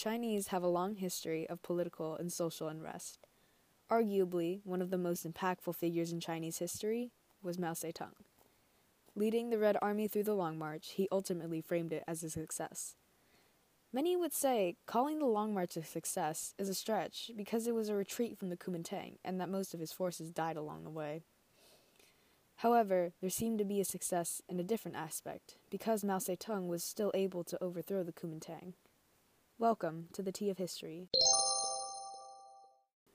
Chinese have a long history of political and social unrest. Arguably, one of the most impactful figures in Chinese history was Mao Zedong. Leading the Red Army through the Long March, he ultimately framed it as a success. Many would say calling the Long March a success is a stretch because it was a retreat from the Kuomintang and that most of his forces died along the way. However, there seemed to be a success in a different aspect because Mao Zedong was still able to overthrow the Kuomintang. Welcome to the Tea of History.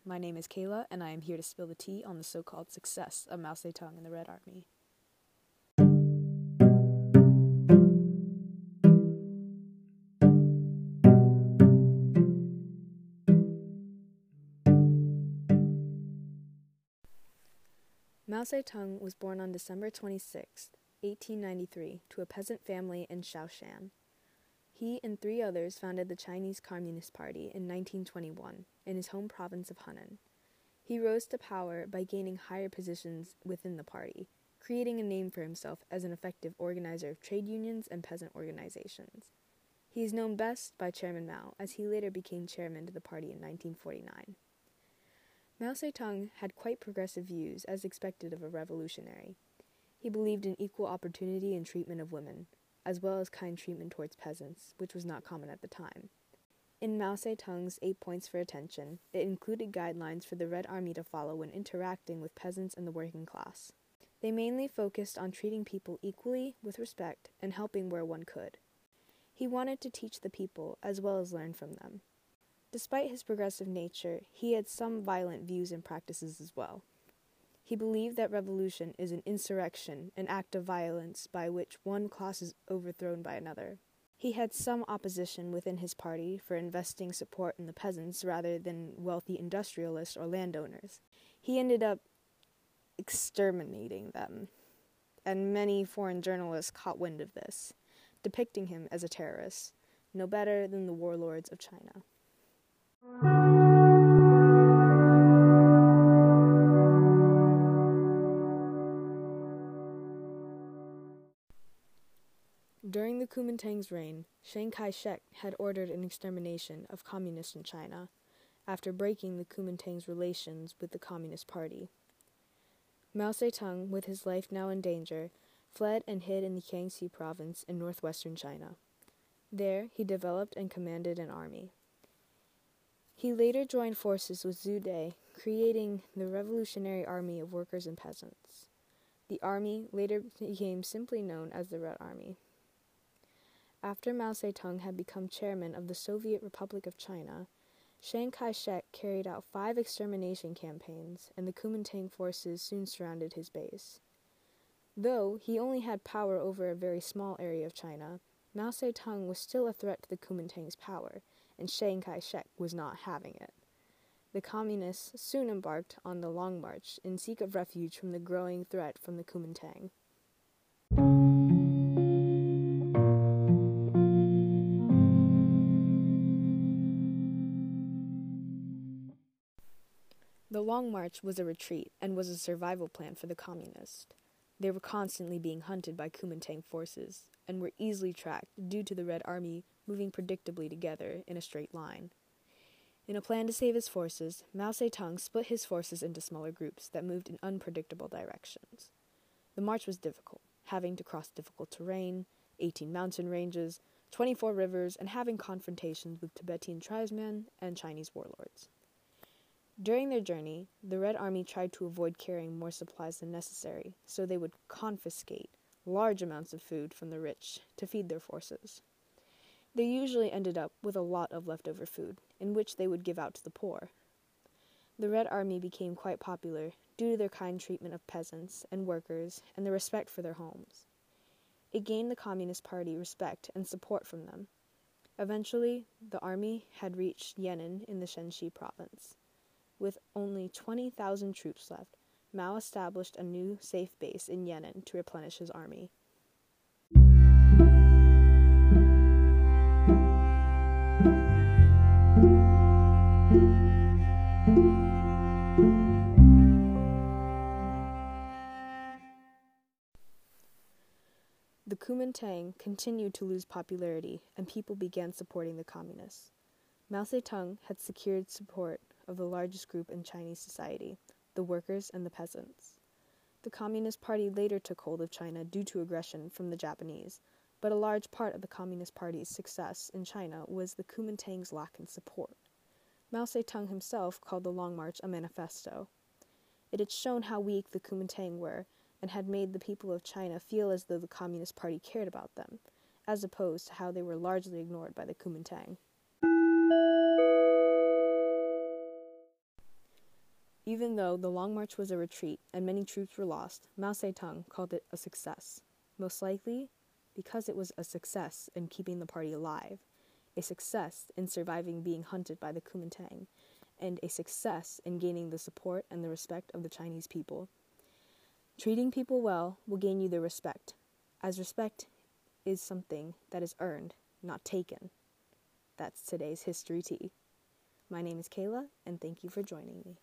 My name is Kayla, and I am here to spill the tea on the so called success of Mao Zedong and the Red Army. Mao Zedong was born on December 26, 1893, to a peasant family in Shaoshan. He and three others founded the Chinese Communist Party in 1921 in his home province of Hunan. He rose to power by gaining higher positions within the party, creating a name for himself as an effective organizer of trade unions and peasant organizations. He is known best by Chairman Mao, as he later became chairman of the party in 1949. Mao Zedong had quite progressive views, as expected of a revolutionary. He believed in equal opportunity and treatment of women, as well as kind treatment towards peasants, which was not common at the time. In Mao Zedong's Eight Points for Attention, it included guidelines for the Red Army to follow when interacting with peasants and the working class. They mainly focused on treating people equally, with respect, and helping where one could. He wanted to teach the people as well as learn from them. Despite his progressive nature, he had some violent views and practices as well. He believed that revolution is an insurrection, an act of violence by which one class is overthrown by another. He had some opposition within his party for investing support in the peasants rather than wealthy industrialists or landowners. He ended up exterminating them, and many foreign journalists caught wind of this, depicting him as a terrorist, no better than the warlords of China. Kuomintang's reign, Chiang Kai shek had ordered an extermination of communists in China after breaking the Kuomintang's relations with the Communist Party. Mao Zedong, with his life now in danger, fled and hid in the Jiangxi province in northwestern China. There, he developed and commanded an army. He later joined forces with Zhu De, creating the Revolutionary Army of Workers and Peasants. The army later became simply known as the Red Army. After Mao Zedong had become chairman of the Soviet Republic of China, Chiang Kai shek carried out five extermination campaigns, and the Kuomintang forces soon surrounded his base. Though he only had power over a very small area of China, Mao Zedong was still a threat to the Kuomintang's power and Chiang Kai shek was not having it. The communists soon embarked on the Long March in seek of refuge from the growing threat from the Kuomintang. Long March was a retreat and was a survival plan for the communists. They were constantly being hunted by Kuomintang forces and were easily tracked due to the Red Army moving predictably together in a straight line. In a plan to save his forces, Mao Zedong split his forces into smaller groups that moved in unpredictable directions. The march was difficult, having to cross difficult terrain, 18 mountain ranges, 24 rivers, and having confrontations with Tibetan tribesmen and Chinese warlords. During their journey, the Red Army tried to avoid carrying more supplies than necessary, so they would confiscate large amounts of food from the rich to feed their forces. They usually ended up with a lot of leftover food, in which they would give out to the poor. The Red Army became quite popular due to their kind treatment of peasants and workers and their respect for their homes. It gained the Communist Party respect and support from them. Eventually, the army had reached Yan'an in the Shanxi province. With only 20,000 troops left, Mao established a new safe base in Yan'an to replenish his army. The Kuomintang continued to lose popularity, and people began supporting the communists. Mao Zedong had secured support of the largest group in Chinese society, the workers and the peasants. The Communist Party later took hold of China due to aggression from the Japanese, but a large part of the Communist Party's success in China was the Kuomintang's lack in support. Mao Zedong himself called the Long March a manifesto. It had shown how weak the Kuomintang were and had made the people of China feel as though the Communist Party cared about them, as opposed to how they were largely ignored by the Kuomintang. Even though the Long March was a retreat and many troops were lost, Mao Zedong called it a success, most likely because it was a success in keeping the party alive, a success in surviving being hunted by the Kuomintang, and a success in gaining the support and the respect of the Chinese people. Treating people well will gain you their respect, as respect is something that is earned, not taken. That's today's History Tea. My name is Kayla, and thank you for joining me.